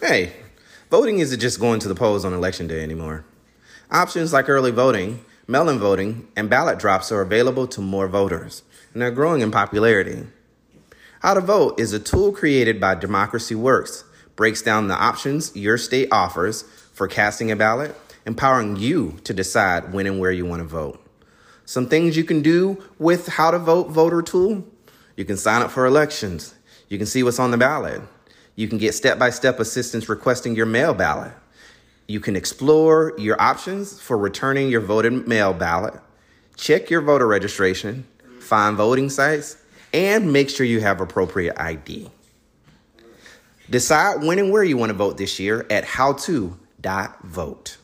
Hey, voting isn't just going to the polls on election day anymore. Options like early voting, mail in voting, and ballot drops are available to more voters, and they're growing in popularity. How to Vote is a tool created by Democracy Works, breaks down the options your state offers for casting a ballot, empowering you to decide when and where you want to vote. Some things you can do with How to Vote voter tool you can sign up for elections, you can see what's on the ballot, you can get step by step assistance requesting your mail ballot. You can explore your options for returning your voted mail ballot, check your voter registration, find voting sites, and make sure you have appropriate ID. Decide when and where you want to vote this year at howto.vote.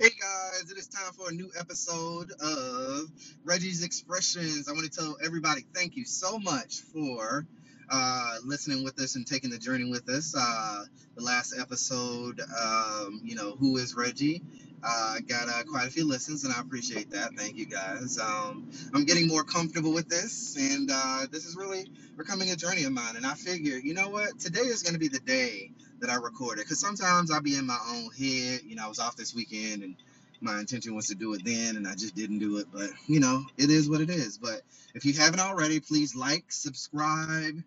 Hey guys, it is time for a new episode of Reggie's Expressions. I want to tell everybody thank you so much for uh, listening with us and taking the journey with us. Uh, the last episode, um, you know, Who is Reggie? Uh, got uh, quite a few listens, and I appreciate that. Thank you guys. Um, I'm getting more comfortable with this, and uh, this is really becoming a journey of mine. And I figure, you know what? Today is going to be the day that I record it, because sometimes I'll be in my own head. You know, I was off this weekend, and my intention was to do it then, and I just didn't do it. But you know, it is what it is. But if you haven't already, please like, subscribe,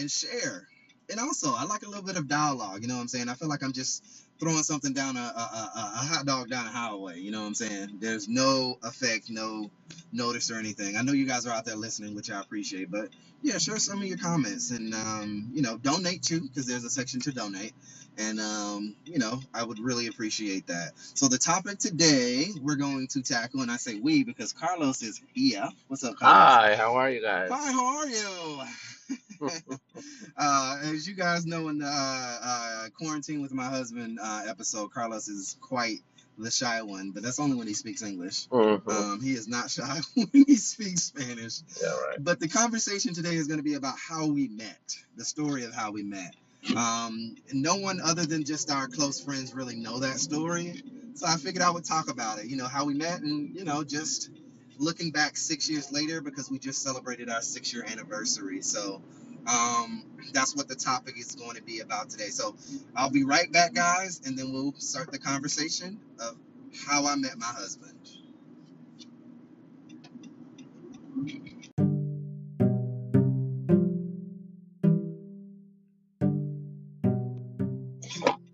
and share. And also, I like a little bit of dialogue. You know what I'm saying? I feel like I'm just throwing something down a, a, a, a hot dog down a highway. You know what I'm saying? There's no effect, no notice or anything. I know you guys are out there listening, which I appreciate. But yeah, share some of your comments and um, you know donate too, because there's a section to donate. And um, you know, I would really appreciate that. So the topic today we're going to tackle, and I say we because Carlos is here. What's up, Carlos? Hi, how are you guys? Hi, how are you? uh, as you guys know, in the uh, uh, quarantine with my husband uh, episode, Carlos is quite the shy one, but that's only when he speaks English. Mhm. Um, he is not shy when he speaks Spanish. Yeah, right. But the conversation today is going to be about how we met, the story of how we met. Um, no one other than just our close friends really know that story. So I figured I would talk about it, you know, how we met and, you know, just looking back six years later because we just celebrated our six year anniversary. So um, that's what the topic is going to be about today. So I'll be right back, guys, and then we'll start the conversation of how I met my husband.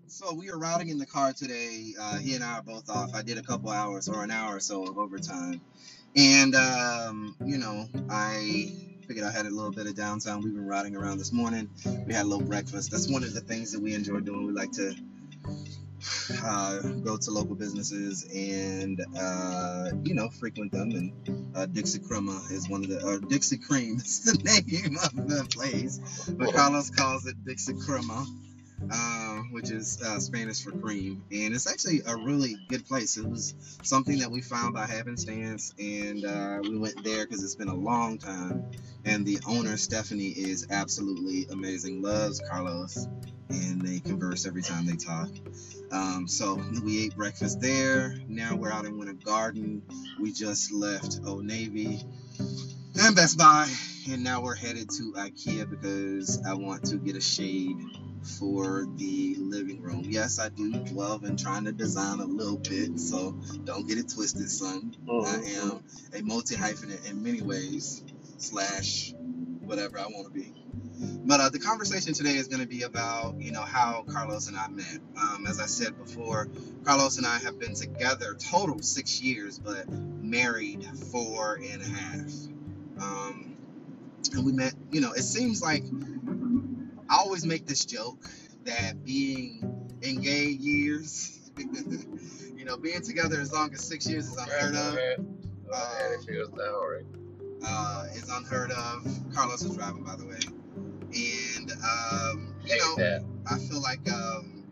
So we are routing in the car today. Uh, he and I are both off. I did a couple hours or an hour or so of overtime, and um, you know I figured I had a little bit of downtime. We've been riding around this morning. We had a little breakfast. That's one of the things that we enjoy doing. We like to uh, go to local businesses and uh, you know frequent them. And uh, Dixie Crema is one of the or Dixie Cream is the name of the place, but Carlos calls it Dixie Crema uh, which is uh, Spanish for cream. And it's actually a really good place. It was something that we found by happenstance, and uh, we went there because it's been a long time. And the owner, Stephanie, is absolutely amazing, loves Carlos, and they converse every time they talk. Um, so we ate breakfast there. Now we're out in Winter Garden. We just left Old Navy and Best Buy, and now we're headed to IKEA because I want to get a shade for the living room. Yes, I do love and trying to design a little bit, so don't get it twisted, son. I Mhm. am a multi hyphenate in many ways, slash whatever I want to be. But uh, the conversation today is going to be about, you know, how Carlos and I met. Um, as I said before, Carlos and I have been together total six years, but married four and a half. Um, and we met, you know, it seems like I always make this joke that being in gay years, you know, being together as long as six years is unheard of. ahead. Go ahead if you right? Uh, is unheard of. Carlos is driving, by the way. And um, you know, that. I feel like um,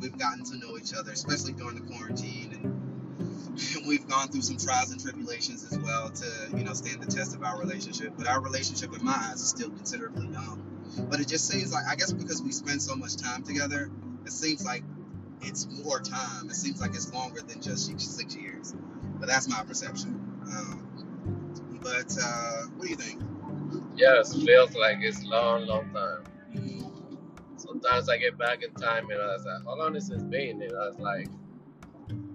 we've gotten to know each other, especially during the quarantine, and we've gone through some trials and tribulations as well to you know stand the test of our relationship. But our relationship, in my eyes, is still considerably young. But it just seems like I guess because we spend so much time together, it seems like it's more time. It seems like it's longer than just six years. But that's my perception. Um, but uh, what do you think? Yes, it feels like it's long, long time. Sometimes I get back in time and I was like, how long has this been? And I was like,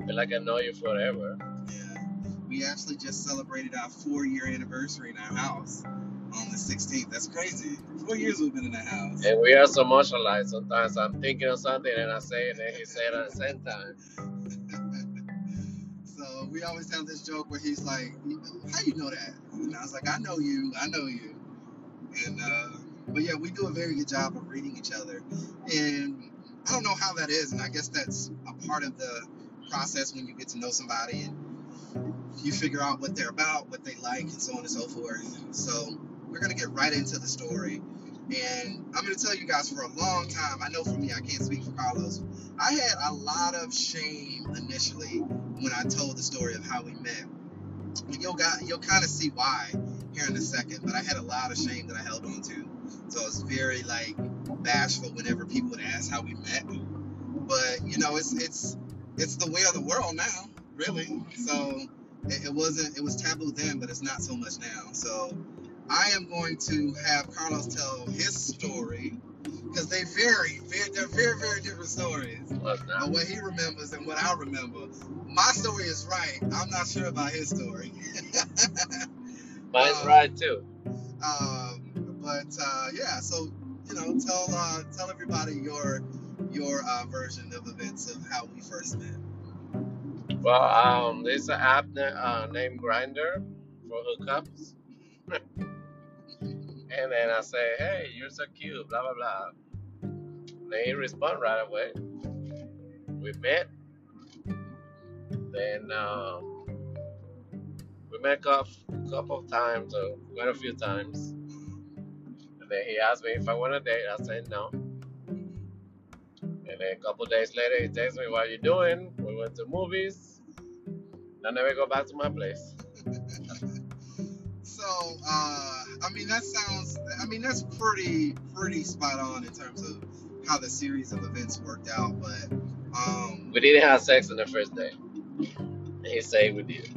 I feel like I know you forever. Yeah, we actually just celebrated our four-year anniversary in our house on the 16th. That's crazy. Four years we've been in the house. And we are so much alike. Sometimes I'm thinking of something and I say it and he say it at the same time. so we always have this joke where he's like, "How you know that?" And I was like, "I know you. I know you." And uh, but yeah, we do a very good job of reading each other, and I don't know how that is, and I guess that's a part of the process when you get to know somebody and you figure out what they're about, what they like, and so on and so forth. So we're gonna get right into the story. And I'm going to tell you guys for a long time, I know for me, I can't speak for Carlos. I had a lot of shame initially when I told the story of how we met. And you'll got you'll kind of see why here in a second, but I had a lot of shame that I held on to. So I was very like bashful whenever people would ask how we met. But you know, it's it's it's the way of the world now, really. So it, it wasn't it was taboo then, but it's not so much now. So I am going to have Carlos tell his story because they vary. Very, they're very, very different stories. But what he remembers and what I remember, my story is right. I'm not sure about his story. Mine's Um, right too. um, but uh, yeah, so you know, tell uh, tell everybody your your uh, version of events of how we first met. Well, um, there's an app na- uh, named Grindr for hookups. And then I say, hey, you're so cute, blah, blah, blah. Then he respond right away. We met. Then um, we met a couple, couple of times, or quite a few times. And then he asked me if I want to date. I said no. And then a couple days later, he texts me, what are you doing? We went to movies. And I never go back to my place. So, uh, I mean, that sounds. I mean, that's pretty pretty spot on in terms of how the series of events worked out. But um, We didn't have sex on the first day. He said we did.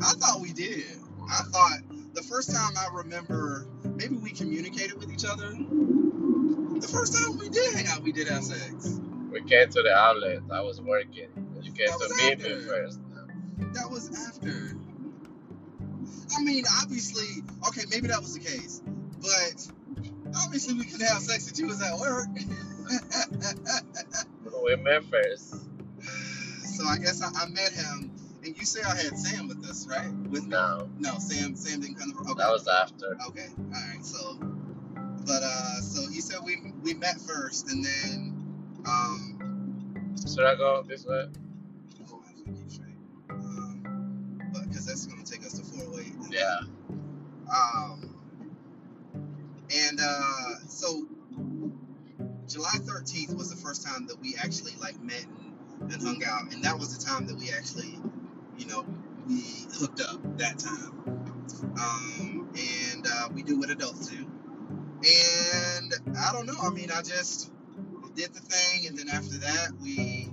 I thought we did. I thought the first time I remember, maybe we communicated with each other. The first time we did hang out, we did have sex. We came to the outlet. I was working. You came That to meet me first. That was after. I mean, obviously, okay, maybe that was the case, but obviously we could have sex if you was at work. We met first. so I guess I, I met him, and you say I had Sam with us, right? With me? No, No, Sam. Sam didn't come. To, okay. that was after. Okay. All right. So, but uh, so he said we we met first, and then um, Should I go this way? Yeah. Um, and uh, so July 13th was the first time that we actually like met and, and hung out, and that was the time that we actually, you know, we hooked up that time. Um, and uh, we do what adults do. And I don't know. I mean, I just did the thing, and then after that, we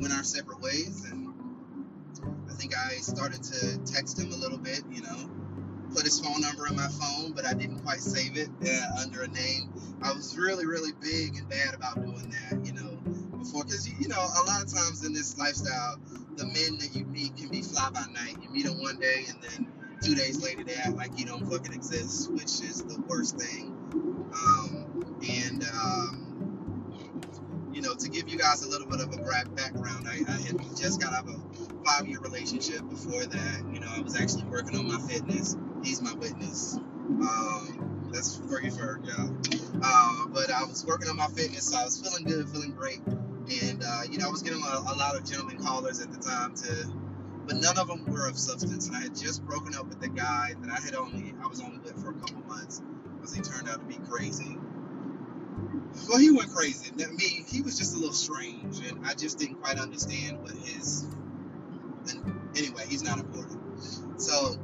went our separate ways. And I started to text him a little bit, you know, put his phone number in my phone, but I didn't quite save it uh, under a name. I was really, really big and bad about doing that, you know, before, because you know, a lot of times in this lifestyle, the men that you meet can be fly by night. You meet them one day, and then two days later they act like you don't fucking exist, which is the worst thing. Um, and um, you know, to give you guys a little bit of a background, I, I had just got out of a five-year relationship. Before that, you know, I was actually working on my fitness. He's my witness. Um, that's Fergie Ferg, y'all. Uh, but I was working on my fitness, so I was feeling good, feeling great. And, uh, you know, I was getting a, a lot of gentleman callers at the time to, but none of them were of substance. And I had just broken up with the guy that I had only, I was only with for a couple months because he turned out to be crazy. Well, he went crazy. I mean, he was just a little strange, and I just didn't quite understand what his. Anyway, he's not important. So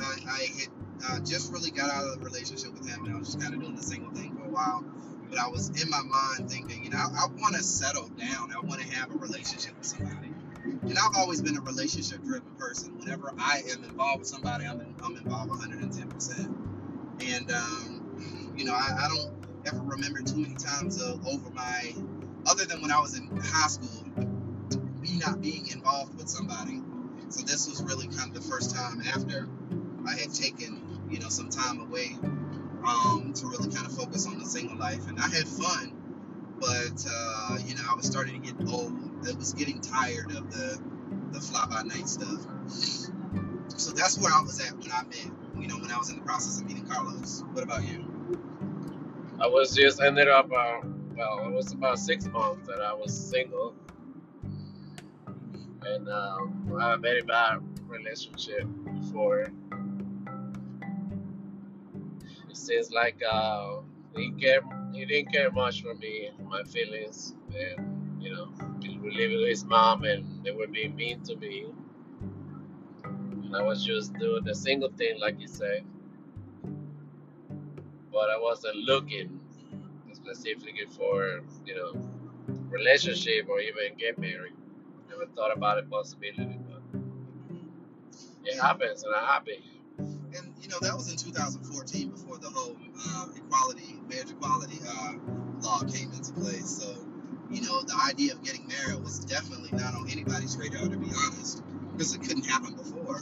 I, I had uh, just really got out of the relationship with him, and I was just kind of doing the single thing for a while. But I was in my mind thinking, you know, I, I want to settle down. I want to have a relationship with somebody. And I've always been a relationship driven person. Whenever I am involved with somebody, I'm, in, I'm involved 110%. And, um, you know, I, I don't ever remember too many times uh, over my, other than when I was in high school, me not being involved with somebody. So this was really kind of the first time after I had taken, you know, some time away um, to really kind of focus on the single life. And I had fun, but, uh, you know, I was starting to get old. I was getting tired of the, the fly by night stuff. So that's where I was at when I met, you know, when I was in the process of meeting Carlos. What about you? I was just ended up, uh, well, it was about six months that I was single. And um, a very bad relationship before. It seems like uh, he care, he didn't care much for me, my feelings, and you know, he was living with his mom, and they were being mean to me. And I was just doing the single thing, like you said, but I wasn't looking specifically for you know relationship or even get married. Never thought about it possibility, but it happens, and I'm happy. And you know that was in 2014 before the whole uh, equality, marriage equality uh, law came into place. So you know the idea of getting married was definitely not on anybody's radar, to be honest, because it couldn't happen before.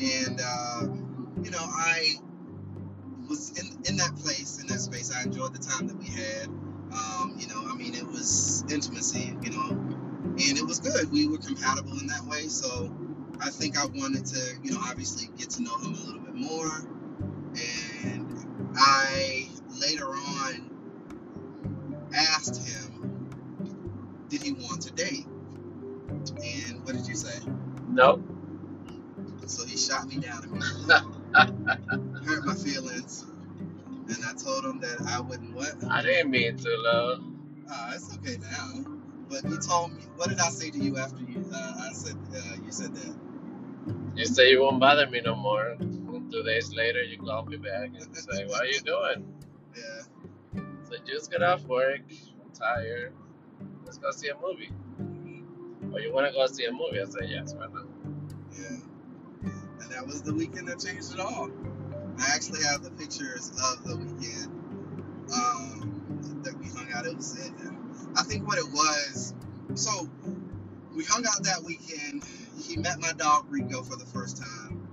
And uh, you know I was in in that place, in that space. I enjoyed the time that we had. Um, you know, I mean, it was intimacy. You know, and it was good. We were compatible in that way. So I think I wanted to, you know, obviously get to know him a little bit more. And I later on asked him, did he want to date? And what did you say? Nope. So he shot me down immediately, hurt my feelings, and I told him that I wouldn't what? I didn't mean to, love. Uh, it's okay now. But you told me, what did I say to you after you? Uh, I said uh, you said that. You say you won't bother me no more. And two days later, you call me back and say, "What are you doing?" Yeah. So just get off work. I'm tired. Let's go see a movie. Or you want to go see a movie? I say yes. Why not? Yeah. And that was the weekend that changed it all. I actually have the pictures of the weekend um, that we hung out. It was, it, I think what it was. So we hung out that weekend. He met my dog Rico for the first time,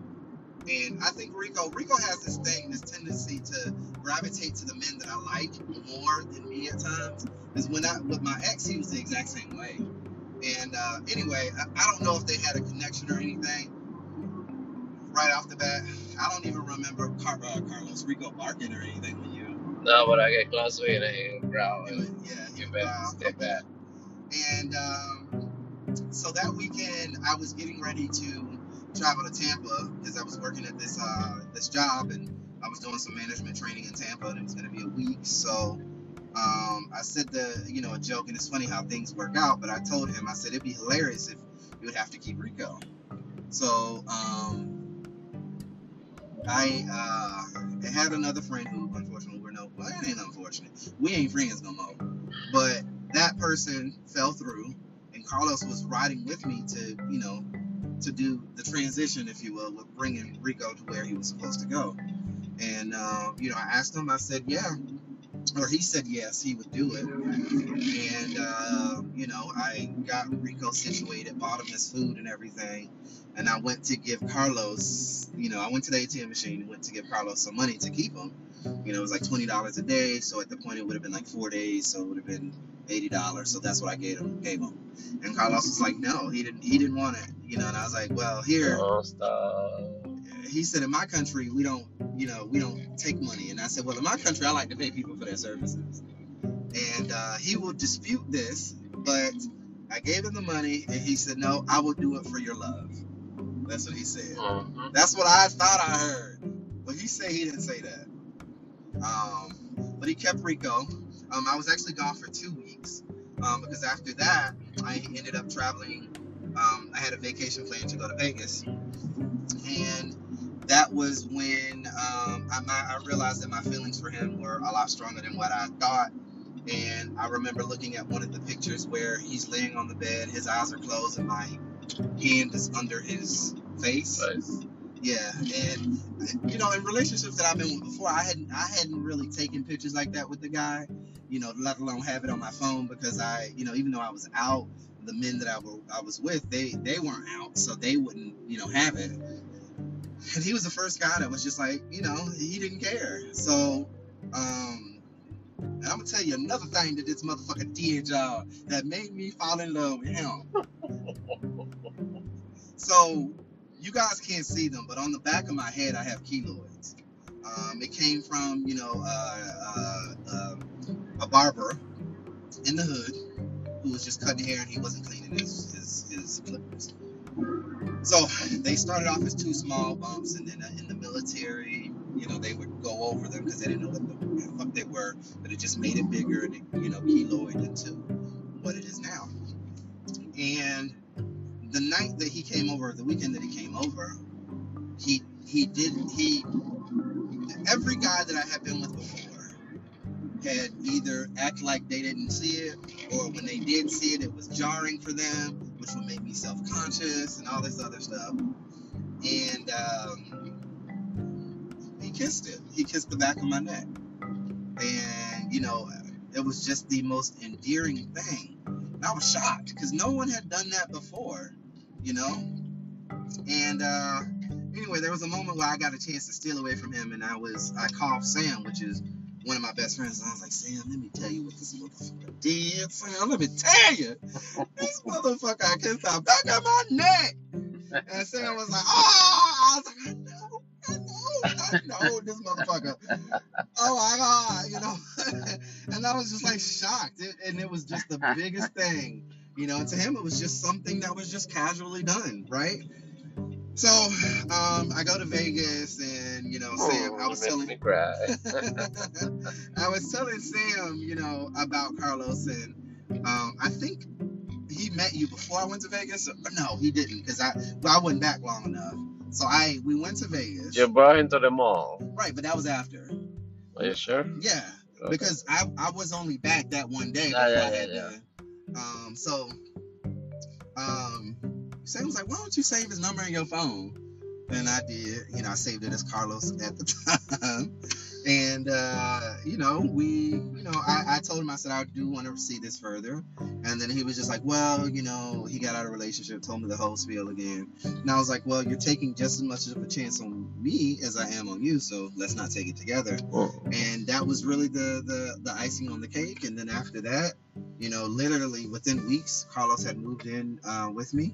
and I think Rico Rico has this thing, this tendency to gravitate to the men that I like more than me at times. Is when I with my ex, he was the exact same way. And uh, anyway, I, I don't know if they had a connection or anything right off the bat. I don't even remember Car- uh, Carlos Rico barking or anything when you. No, but I get close with it and growl. And yeah, you better step okay. back. And um, so that weekend, I was getting ready to travel to Tampa because I was working at this uh, this job and I was doing some management training in Tampa and it was going to be a week. So um, I said the you know a joke and it's funny how things work out. But I told him I said it'd be hilarious if you would have to keep Rico. So um, I uh, had another friend who unfortunately it ain't unfortunate we ain't friends no more. But that person fell through, and Carlos was riding with me to, you know, to do the transition, if you will, with bringing Rico to where he was supposed to go. And, uh, you know, I asked him, I said, yeah. Or he said yes, he would do it. And, uh, you know, I got Rico situated, bought him his food and everything. And I went to give Carlos, you know, I went to the ATM machine and went to give Carlos some money to keep him. You know, it was like twenty dollars a day. So at the point, it would have been like four days. So it would have been eighty dollars. So that's what I gave him. Gave him. And Carlos was like, no, he didn't. He didn't want it. You know, and I was like, well, here. Stop. He said, in my country, we don't, you know, we don't take money. And I said, well, in my country, I like to pay people for their services. And uh, he will dispute this, but I gave him the money, and he said, no, I will do it for your love. That's what he said. hmm That's what I thought I heard. But he said he didn't say that. Um, but he kept Rico. Um, I was actually gone for two weeks um, because after that, I ended up traveling. Um, I had a vacation plan to go to Vegas, and that was when um, I, I realized that my feelings for him were a lot stronger than what I thought. And I remember looking at one of the pictures where he's laying on the bed, his eyes are closed, and my hand is under his face. Nice. Yeah, and you know, in relationships that I've been with before, I hadn't I hadn't really taken pictures like that with the guy, you know, let alone have it on my phone because I, you know, even though I was out, the men that I, were, I was with, they they weren't out, so they wouldn't, you know, have it. And he was the first guy that was just like, you know, he didn't care. So, um, and I'm gonna tell you another thing that this motherfucker did, y'all, that made me fall in love with him. So you guys can't see them, but on the back of my head, I have keloids. Um, it came from, you know, uh, uh, uh, a barber in the hood who was just cutting hair and he wasn't cleaning his, his, his clippers. So they started off as two small bumps, and then uh, in the military, you know, they would go over them because they didn't know what the fuck they were, but it just made it bigger and it, you know, keloid into what it is now. And the night that he came over, the weekend that he came over, he he did he every guy that I had been with before had either act like they didn't see it, or when they did see it, it was jarring for them, which would make me self-conscious and all this other stuff. And um, he kissed it. He kissed the back of my neck, and you know, it was just the most endearing thing. And I was shocked because no one had done that before, you know. And uh, anyway, there was a moment where I got a chance to steal away from him, and I was I called Sam, which is one of my best friends, and I was like, Sam, let me tell you what this motherfucker did. Sam, let me tell you, this motherfucker I kissed the back of my neck. And Sam was like, oh, I was like, I know, I know, I know this motherfucker. Oh my god, you know. and I was just like shocked, it, and it was just the biggest thing, you know. And to him, it was just something that was just casually done, right? So, um, I go to Vegas, and you know, Sam, I Oh, was telling me cry. I was telling Sam, you know, about Carlos, and um, I think he met you before I went to Vegas. Or, no, he didn't, because I well, I wasn't back long enough. So I we went to Vegas, you brought him to the mall. right? But that was after, Are you sure? yeah, Okay. because I I was only back that one day. Yeah, yeah, I yeah, had yeah. to- Um, so um, Sam was like, "Why don't you save his number in your phone?" And I did. You know, I saved it as Carlos at the time. And uh, you know, we, you know, I, I told him I said I do want to see this further, and then he was just like, well, you know, he got out of a relationship, told me the whole spiel again, and I was like, well, you're taking just as much of a chance on me as I am on you, so let's not take it together. Mm. And that was really the the the icing on the cake. And then after that, you know, literally within weeks, Carlos had moved in uh, with me.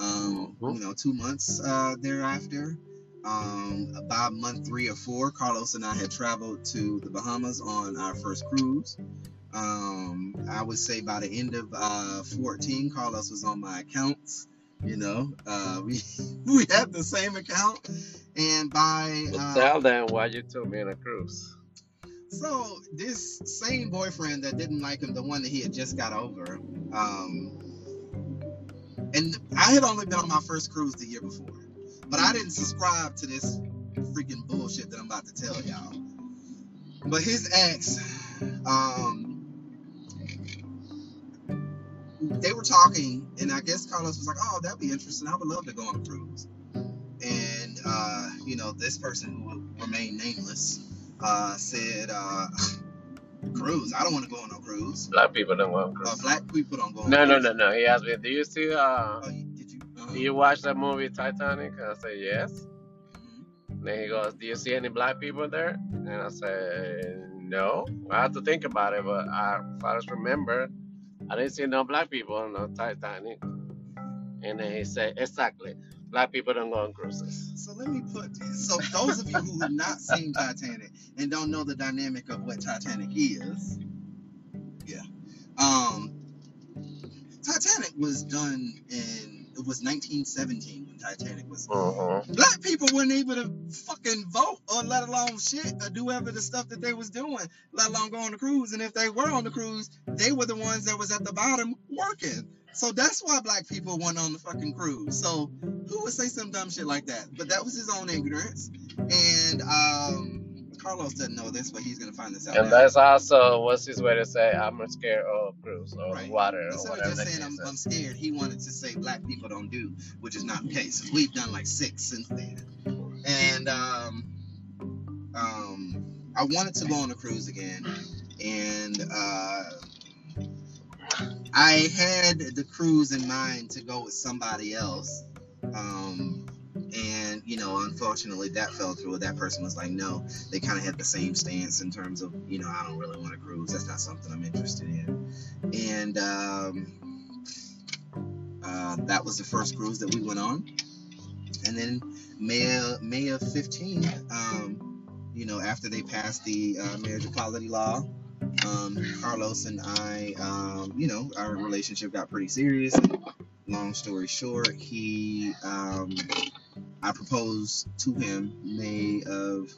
Um, Mhm. you know, two months uh, thereafter. Um, by month three or four, Carlos and I had traveled to the Bahamas on our first cruise. Um, I would say by the end of uh, 14, Carlos was on my accounts. You know, uh, we we had the same account, and by Well, uh, tell them why you took me on a cruise. so this same boyfriend that didn't like him, the one that he had just got over, um, and I had only been on my first cruise the year before, but I didn't subscribe to this freaking bullshit that I'm about to tell y'all. But his ex, um, they were talking, and I guess Carlos was like, "Oh, that'd be interesting. I would love to go on a cruise." And uh, you know, this person who will remain nameless uh, said, uh, "Cruise? I don't want to go on no cruise. Black people don't want Uh, cruise. black people don't go on." No, no, cruise. no, no. He asked me, "Do you see? Uh, Oh, you- did you? Uh, do you watch that movie Titanic?" I said, "Yes." mhm. Then he goes, "Do you see any black people there?" And I said, "No." I had to think about it, but I, if I just remember, I didn't see no black people on the Titanic. And then he said, "Exactly, black people don't go on cruises." So let me put this. So those of you who have not seen Titanic and don't know the dynamic of what Titanic is, yeah. Um Titanic was done in it was 1917 when Titanic was. Mm-hmm. Black people weren't able to fucking vote or let alone shit or do ever the stuff that they was doing, let alone go on the cruise. And if they were on the cruise, they were the ones that was at the bottom working. So that's why black people went on the fucking cruise. So who would say some dumb shit like that? But that was his own ignorance. And um, Carlos doesn't know this, but he's gonna find this out. And now. that's also what's his way to say I'm scared of cruise or Right. water or Instead of just saying I'm. I'm scared, he wanted to say black people don't do, which is not the case. We've done like six since then. And um, um, I wanted to go on a cruise again, and uh, I had the cruise in mind to go with somebody else. Um, and you know, unfortunately, that fell through. That person was like, "No." They kind of had the same stance in terms of, you know, I don't really want to cruise. That's not something I'm interested in. And um, uh, that was the first cruise that we went on. And then May of, May of 15, um, you know, after they passed the uh, marriage equality law, um, Carlos and I, um, you know, our relationship got pretty serious. Long story short, he, um, I proposed to him May of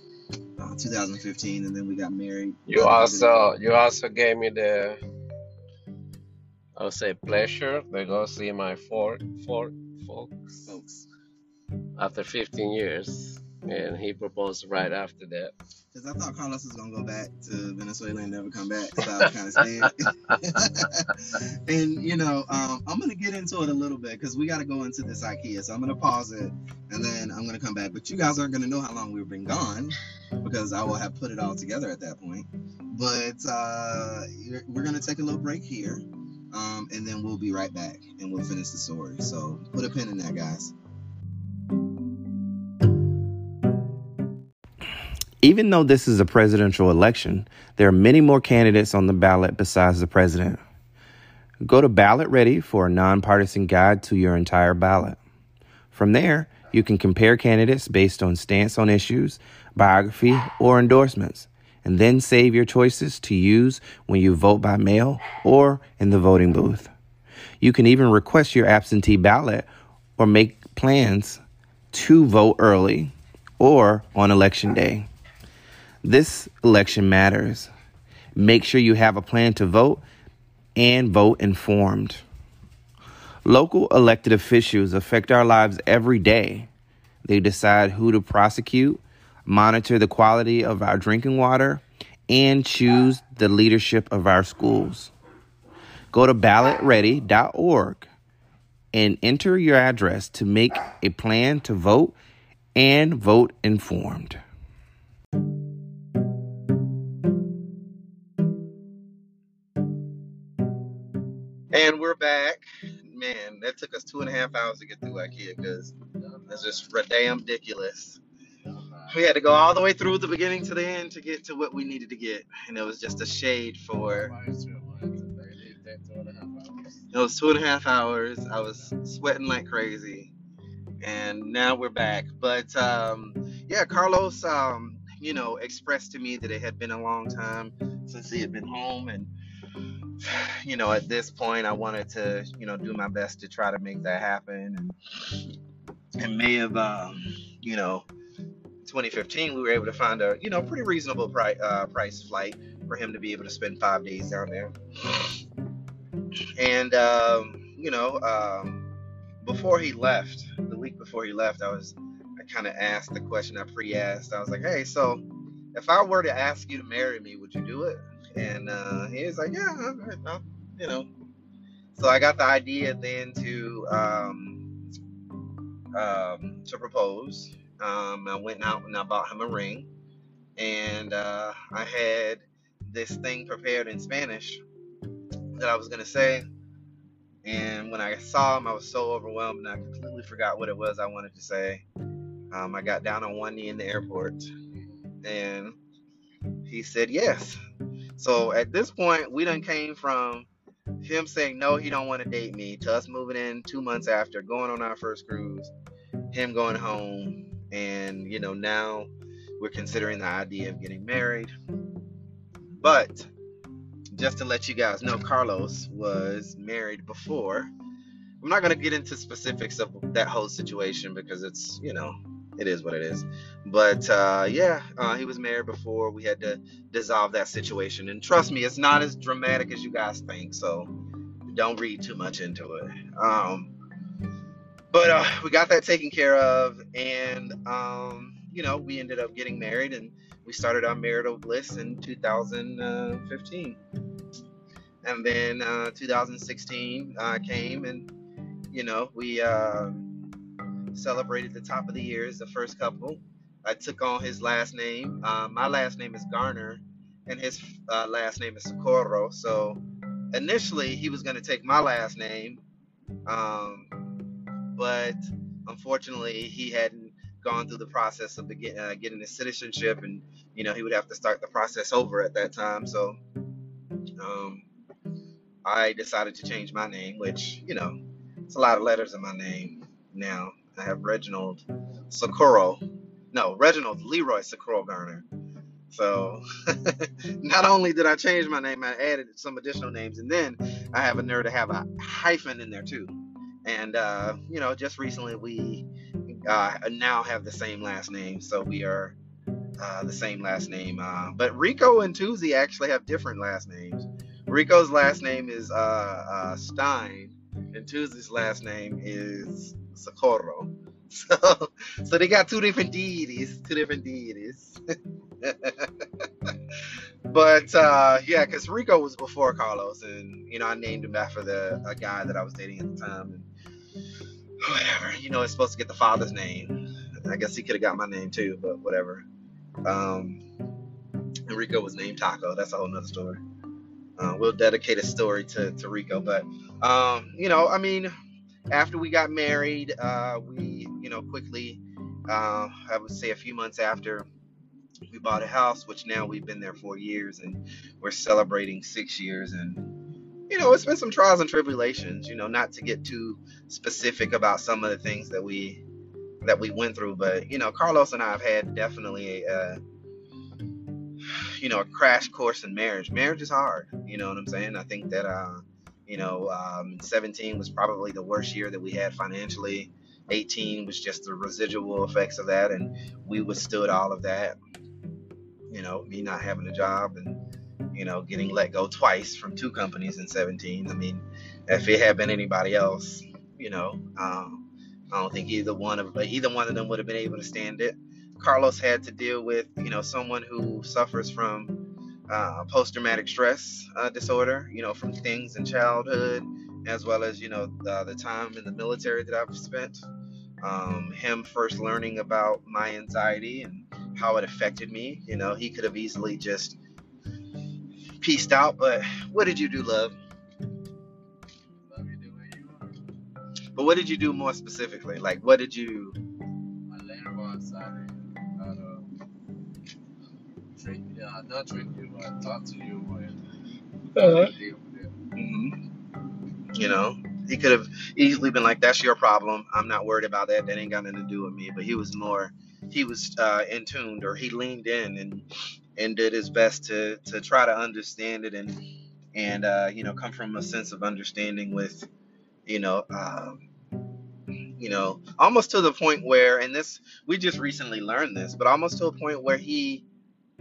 uh, 2015, and then we got married. You also you also gave me the I would say pleasure to go see my four four folks folks. after 15 years, and he proposed right after that. Because I thought Carlos was gonna go back to Venezuela and never come back, so I was kind of scared. and you know, um, I'm gonna get into it a little bit because we got to go into this IKEA. So I'm gonna pause it and then I'm gonna come back. But you guys aren't gonna know how long we've been gone because I will have put it all together at that point. But uh, we're gonna take a little break here, um, and then we'll be right back and we'll finish the story. So put a pin in that, guys. Even though this is a presidential election, there are many more candidates on the ballot besides the president. Go to Ballot Ready for a nonpartisan guide to your entire ballot. From there, you can compare candidates based on stance on issues, biography, or endorsements, and then save your choices to use when you vote by mail or in the voting booth. You can even request your absentee ballot or make plans to vote early or on election day. This election matters. Make sure you have a plan to vote and vote informed. Local elected officials affect our lives every day. They decide who to prosecute, monitor the quality of our drinking water, and choose the leadership of our schools. Go to ballotready.org and enter your address to make a plan to vote and vote informed. And we're back. Man, that took us two and a half hours to get through IKEA because it's just damn ridiculous. We had to go all the way through the beginning to the end to get to what we needed to get, and it was just a shade for. It was two and a half hours. I was sweating like crazy, and now we're back. But um, yeah, Carlos, um, you know, expressed to me that it had been a long time since he had been home, and you know, at this point, I wanted to, you know, do my best to try to make that happen. And in May of, um, you know, 2015, we were able to find a, you know, pretty reasonable price, uh, price flight for him to be able to spend five days down there. And, um, you know, um, before he left, the week before he left, I was, I kind of asked the question I pre-asked. I was like, hey, so if I were to ask you to marry me, would you do it? And uh, he was like, yeah, I, I, you know. So I got the idea then to um, um, to propose. Um, I went out and I bought him a ring, and uh, I had this thing prepared in Spanish that I was gonna say. And when I saw him, I was so overwhelmed, and I completely forgot what it was I wanted to say. Um, I got down on one knee in the airport, and he said yes. So at this point, we done came from him saying no, he don't want to date me, to us moving in two months after, going on our first cruise, him going home, and you know now we're considering the idea of getting married. But just to let you guys know, Carlos was married before I'm not gonna get into specifics of that whole situation because it's you know it is what it is. But uh, yeah, uh, he was married before. We had to dissolve that situation, and trust me, it's not as dramatic as you guys think. So don't read too much into it. Um, but uh, we got that taken care of, and um, you know we ended up getting married, and we started our marital bliss in 2015, and then uh, 2016 uh, came, and you know we uh, celebrated the top of the year as the first couple. I took on his last name. Uh, my last name is Garner, and his uh, last name is Socorro. So initially, he was going to take my last name, um, but unfortunately, he hadn't gone through the process of uh, getting his citizenship, and you know he would have to start the process over at that time. So um, I decided to change my name, which you know it's a lot of letters in my name now. I have Reginald Socorro. No, Reginald Leroy Socorro Garner. So not only did I change my name, I added some additional names, and then I have a nerve to have a hyphen in there too. And uh, you know, just recently we uh, now have the same last name, so we are uh, the same last name. Uh, but Rico and Tuesday actually have different last names. Rico's last name is uh, uh, Stein, and Tuesday's last name is Socorro. So, so they got two different deities, two different deities. but uh, yeah, because Rico was before Carlos, and you know I named him after the a guy that I was dating at the time, and whatever. You know, it's supposed to get the father's name. I guess he could have got my name too, but whatever. Um, and Rico was named Taco. That's a whole nother story. Uh, we'll dedicate a story to, to Rico, but um, you know, I mean, after we got married, uh, we, you know, quickly, uh, I would say a few months after, we bought a house, which now we've been there four years and we're celebrating six years. And, you know, it's been some trials and tribulations, you know, not to get too specific about some of the things that we, that we went through, but, you know, Carlos and I have had definitely a, you know, a crash course in marriage. Marriage is hard, you know what I'm saying? I think that, uh, you know, um, 17 was probably the worst year that we had financially. 18 was just the residual effects of that, and we withstood all of that. You know, me not having a job and you know getting let go twice from two companies in 17. I mean, if it had been anybody else, you know, um, I don't think either one of either one of them would have been able to stand it. Carlos had to deal with you know someone who suffers from uh, post-traumatic stress uh, disorder, you know, from things in childhood, as well as you know the, the time in the military that I've spent. Um, him first learning about my anxiety and how it affected me. You know, he could have easily just pieced out, but what did you do, love? But what did you do more specifically? Like, what did you? I. yeah, not treat you, but talk to you Uh-huh. deal with it. Mhm. You know, he could have easily been like, "That's your problem. I'm not worried about that. That ain't got nothing to do with me." But he was more, he was uh, in tuned, or he leaned in and and did his best to to try to understand it and and uh, you know come from a sense of understanding with, you know, um, you know, almost to the point where, and this we just recently learned this, but almost to a point where he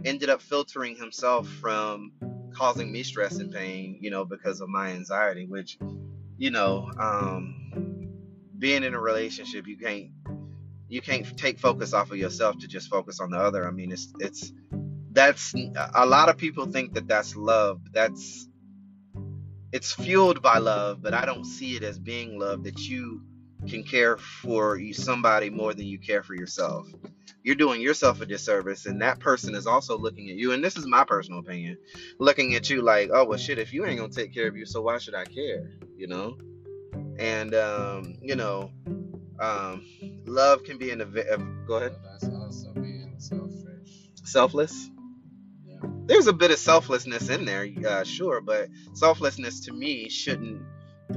ended up filtering himself from causing me stress and pain, you know, because of my anxiety, which, you know, um, being in a relationship, you can't you can't take focus off of yourself to just focus on the other. I mean, it's it's that's a lot of people think that that's love. That's it's fueled by love, but I don't see it as being love that you can care for somebody more than you care for yourself. You're doing yourself a disservice, and that person is also looking at you. And this is my personal opinion, looking at you like, oh well, shit. If you ain't gonna take care of you, so why should I care? You know. And um, you know, um, love can be in a. ve- uh, Go ahead. That's also being selfish. Selfless. Yeah. There's a bit of selflessness in there, uh, sure, but selflessness to me shouldn't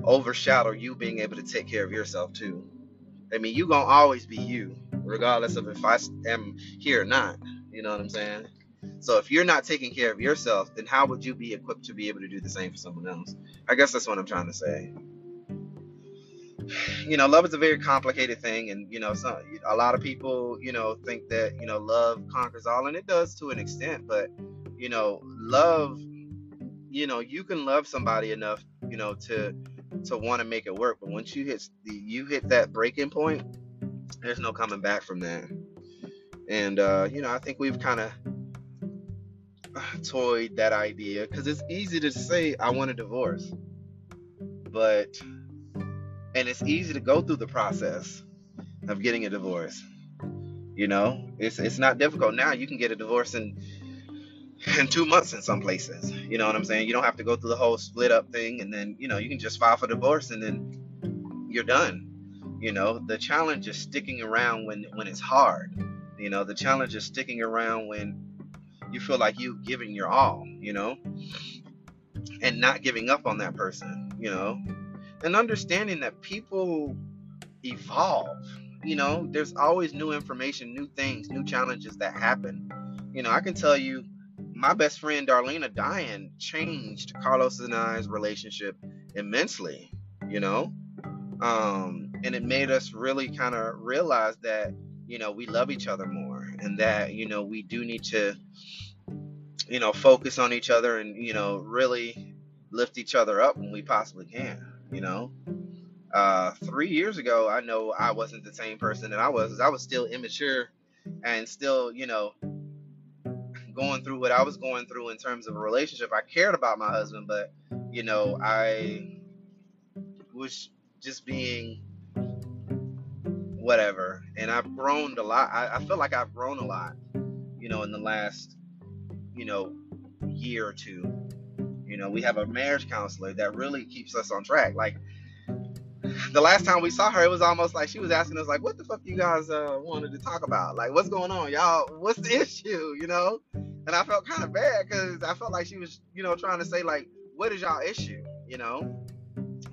overshadow you being able to take care of yourself too. I mean, you gonna always be you, regardless of if I am here or not. You know what I'm saying? So if you're not taking care of yourself, then how would you be equipped to be able to do the same for someone else? I guess that's what I'm trying to say. you know, love is a very complicated thing, and you know, some a lot of people, you know, think that you know, love conquers all, and it does to an extent. But you know, love, you know, you can love somebody enough, you know, to to want to make it work. But once you hit you hit that breaking point, there's no coming back from that. And uh, you know, I think we've kind of toyed that idea because it's easy to say I want a divorce, but and it's easy to go through the process of getting a divorce. You know, it's it's not difficult now. You can get a divorce in in two months in some places. You know what I'm saying? You don't have to go through the whole split up thing, and then you know you can just file for divorce, and then you're done. You know, the challenge is sticking around when when it's hard. You know, the challenge is sticking around when you feel like you've given your all. You know, and not giving up on that person. You know, and understanding that people evolve. You know, there's always new information, new things, new challenges that happen. You know, I can tell you, my best friend Darlena dying changed Carlos and I's relationship immensely. You know, um, and it made us really kind of realize that you know we love each other more, and that you know we do need to, you know, focus on each other and you know really lift each other up when we possibly can you know uh, three years ago i know i wasn't the same person that i was i was still immature and still you know going through what i was going through in terms of a relationship i cared about my husband but you know i was just being whatever and i've grown a lot I, I feel like i've grown a lot you know in the last you know year or two you know, we have a marriage counselor that really keeps us on track. Like the last time we saw her, it was almost like she was asking us, like, "What the fuck you guys uh, wanted to talk about? Like, what's going on, y'all? What's the issue?" You know? And I felt kind of bad because I felt like she was, you know, trying to say like, "What is y'all issue?" You know?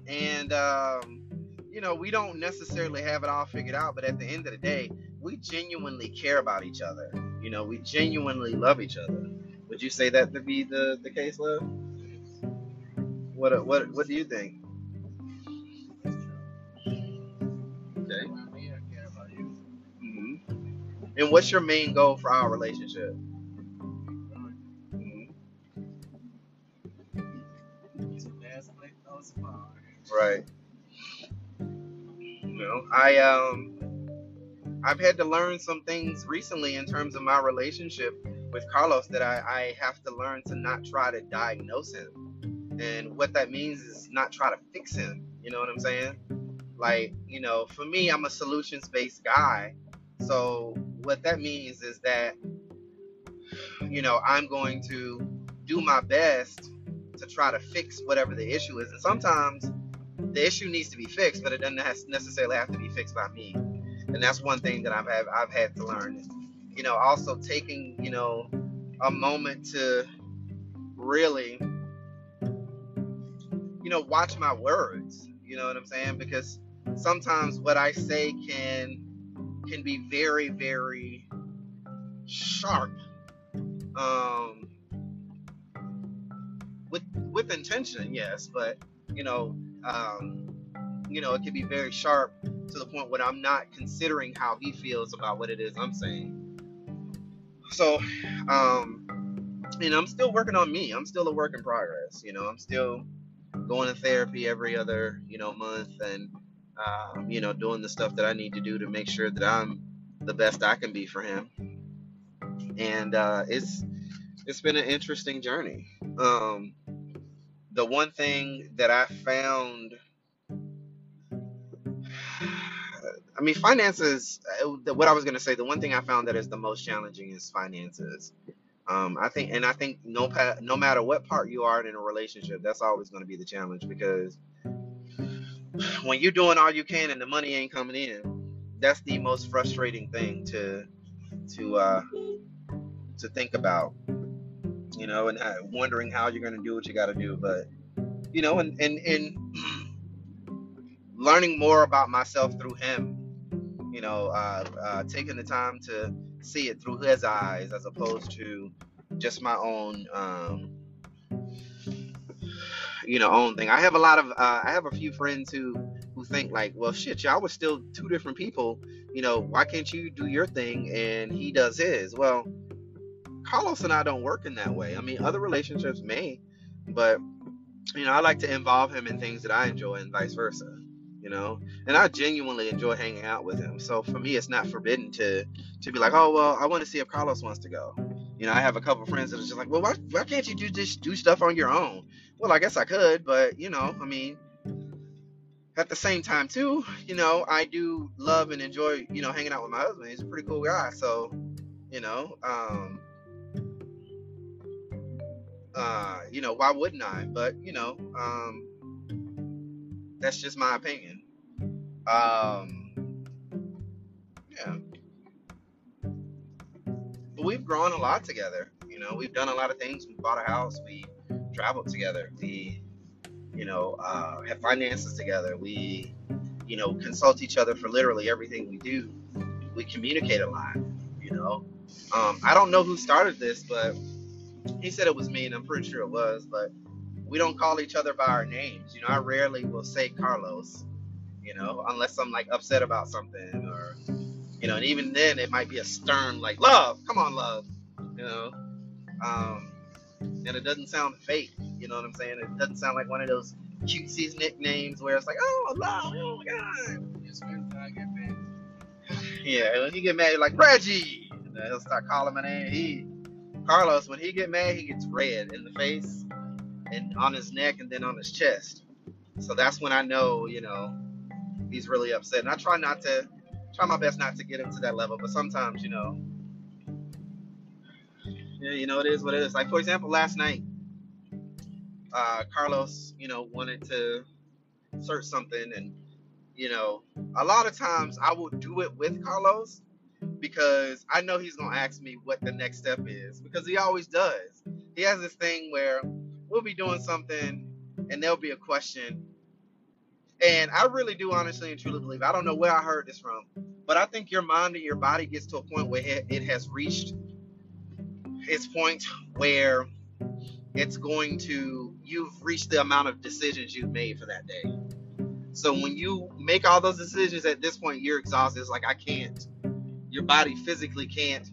And um, you know, we don't necessarily have it all figured out, but at the end of the day, we genuinely care about each other. You know, we genuinely love each other. Would you say that to be the the case, love? What what what do you think? Okay. hmm And what's your main goal for our relationship? Right. You know, I um I've had to learn some things recently in terms of my relationship with Carlos that I, I have to learn to not try to diagnose him and what that means is not try to fix him. You know what I'm saying? Like, you know, for me, I'm a solutions based guy. So what that means is that, you know, I'm going to do my best to try to fix whatever the issue is. And sometimes the issue needs to be fixed, but it doesn't necessarily have to be fixed by me. And that's one thing that I've had, I've had to learn. You know, also taking, you know, a moment to really you know, watch my words. You know what I'm saying? Because sometimes what I say can can be very, very sharp. Um, with with intention, yes, but you know, um, you know, it can be very sharp to the point where I'm not considering how he feels about what it is I'm saying. So, um, and I'm still working on me. I'm still a work in progress. You know, I'm still going to therapy every other you know month and um, you know doing the stuff that I need to do to make sure that I'm the best I can be for him. And uh, it's it's been an interesting journey. Um, the one thing that I found, I mean, finances. Uh, what I was gonna say, the one thing I found that is the most challenging is finances. Um, I think, and I think no no matter what part you are in a relationship, that's always going to be the challenge because when you're doing all you can and the money ain't coming in, that's the most frustrating thing to to uh, to think about. You know, and uh, wondering how you're going to do what you got to do, but you know, and and and learning more about myself through him. You know, uh, uh, taking the time to see it through his eyes as opposed to just my own um, you know own thing i have a lot of uh, i have a few friends who who who think like, well, shit, y'all were still two different people. You know, why can't you do your thing and he does his? Well, Carlos and I don't work in that way. I mean, other relationships may, but you know, I like to involve him in things that I enjoy and vice versa. You know, and I genuinely enjoy hanging out with him. So for me, it's not forbidden to to be like, oh well, I want to see if Carlos wants to go. You know, I have a couple friends that are just like, well, why, why can't you do just do stuff on your own? Well, I guess I could, but you know, I mean, at the same time too, you know, I do love and enjoy, you know, hanging out with my husband. He's a pretty cool guy, so you know, um, uh, you know, why wouldn't I? But you know, um, that's just my opinion. Um, yeah, but we've grown a lot together. You know, we've done a lot of things. We bought a house. We traveled together. We, you know, uh, have finances together. We, you know, consult each other for literally everything we do. We communicate a lot. You know, um, I don't know who started this, but he said it was me, and I'm pretty sure it was, but we don't call each other by our names. You know, I rarely will say Carlos, you know, unless I'm like upset about something or, you know, and even then it might be a stern, like, love, come on, love, you know. Um, and it doesn't sound fake, you know what I'm saying? It doesn't sound like one of those cutesy nicknames where it's like, oh, love, oh my God. Yeah, when you get mad, you're like, Reggie. And he'll start calling my name. He, Carlos, when he get mad, he gets red in the face and on his neck and then on his chest. So that's when I know, you know, he's really upset. And I try not to, try my best not to get him to that level. But sometimes, you know, yeah, you know, it is what it is. Like for example, last night, uh, Carlos, you know, wanted to search something, and you know, a lot of times I will do it with Carlos because I know he's gonna ask me what the next step is because he always does. He has this thing where we'll be doing something and there'll be a question. And I really do honestly and truly believe, I don't know where I heard this from, but I think your mind and your body gets to a point where it has reached its point where it's going to, you've reached the amount of decisions you've made for that day. So when you make all those decisions at this point, you're exhausted. It's like, I can't your body physically can't,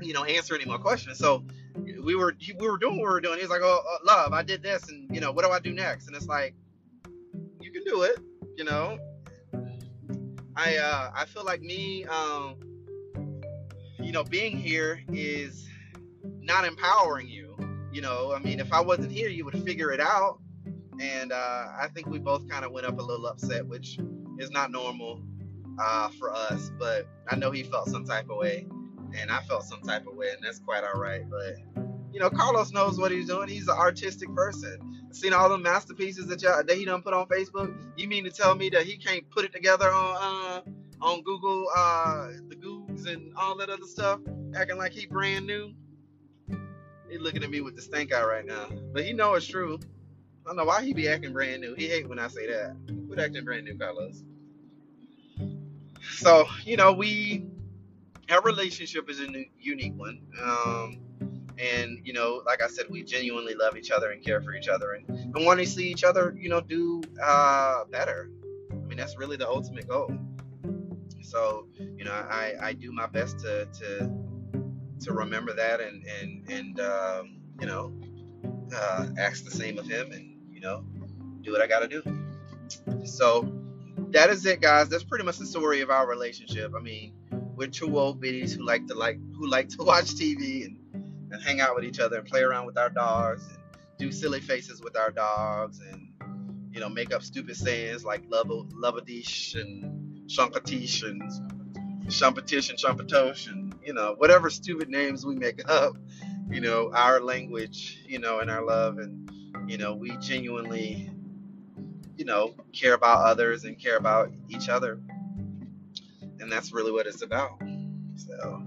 you know, answer any more questions. So we were we were doing what we were doing. He's like, "Oh, uh, love, I did this, and you know, what do I do next?" And it's like, you can do it, you know. I uh, I feel like me, um, you know, being here is not empowering you. You know, I mean, if I wasn't here, you would figure it out. And uh, I think we both kind of went up a little upset, which is not normal uh, for us, but I know he felt some type of way, and I felt some type of way, and that's quite all right. But you know, Carlos knows what he's doing. He's an artistic person. Seen all the masterpieces that y'all that he done put on Facebook. You mean to tell me that he can't put it together on uh, on Google, uh, the Googs and all that other stuff, acting like he brand new? He looking at me with the stink eye right now, but he know it's true. I don't know why he be acting brand new. He hate when I say that. Quit acting brand new, Carlos. So, you know, we our relationship is a new, unique one. Um, and you know, like I said, we genuinely love each other and care for each other, and, and want to see each other, you know, do uh, better. I mean, that's really the ultimate goal. So, you know, I, I do my best to to to remember that and and and um, you know, uh, ask the same of him, and you know, do what I got to do. So that is it, guys. That's pretty much the story of our relationship. I mean, we're two old biddies who like to like who like to watch TV and, and hang out with each other and play around with our dogs and do silly faces with our dogs and you know make up stupid sayings like love lovadish and shankatish and shampatish and shampatosh and you know whatever stupid names we make up. You know our language, you know, and our love and you know we genuinely you know, care about others and care about each other. And that's really what it's about. So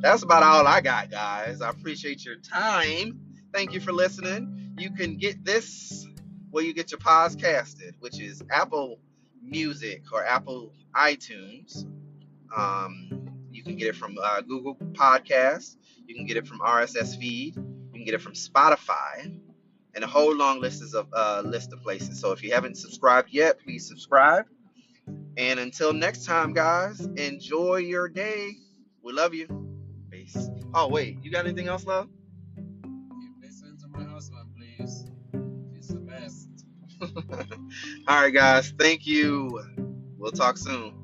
that's about all I got, guys. I appreciate your time. Thank you for listening. You can get this where you get your podcasted, which is Apple Music or Apple iTunes. Um, you can get it from uh, Google Podcasts. You can get it from RSS Feed. You can get it from Spotify. And a whole long list of uh, list of places. So if you haven't subscribed yet, please subscribe. And until next time, guys, enjoy your day. We love you. Peace. Oh wait, you got anything else, love? Keep listening to my husband, please. He's the best. All right, guys. Thank you. We'll talk soon.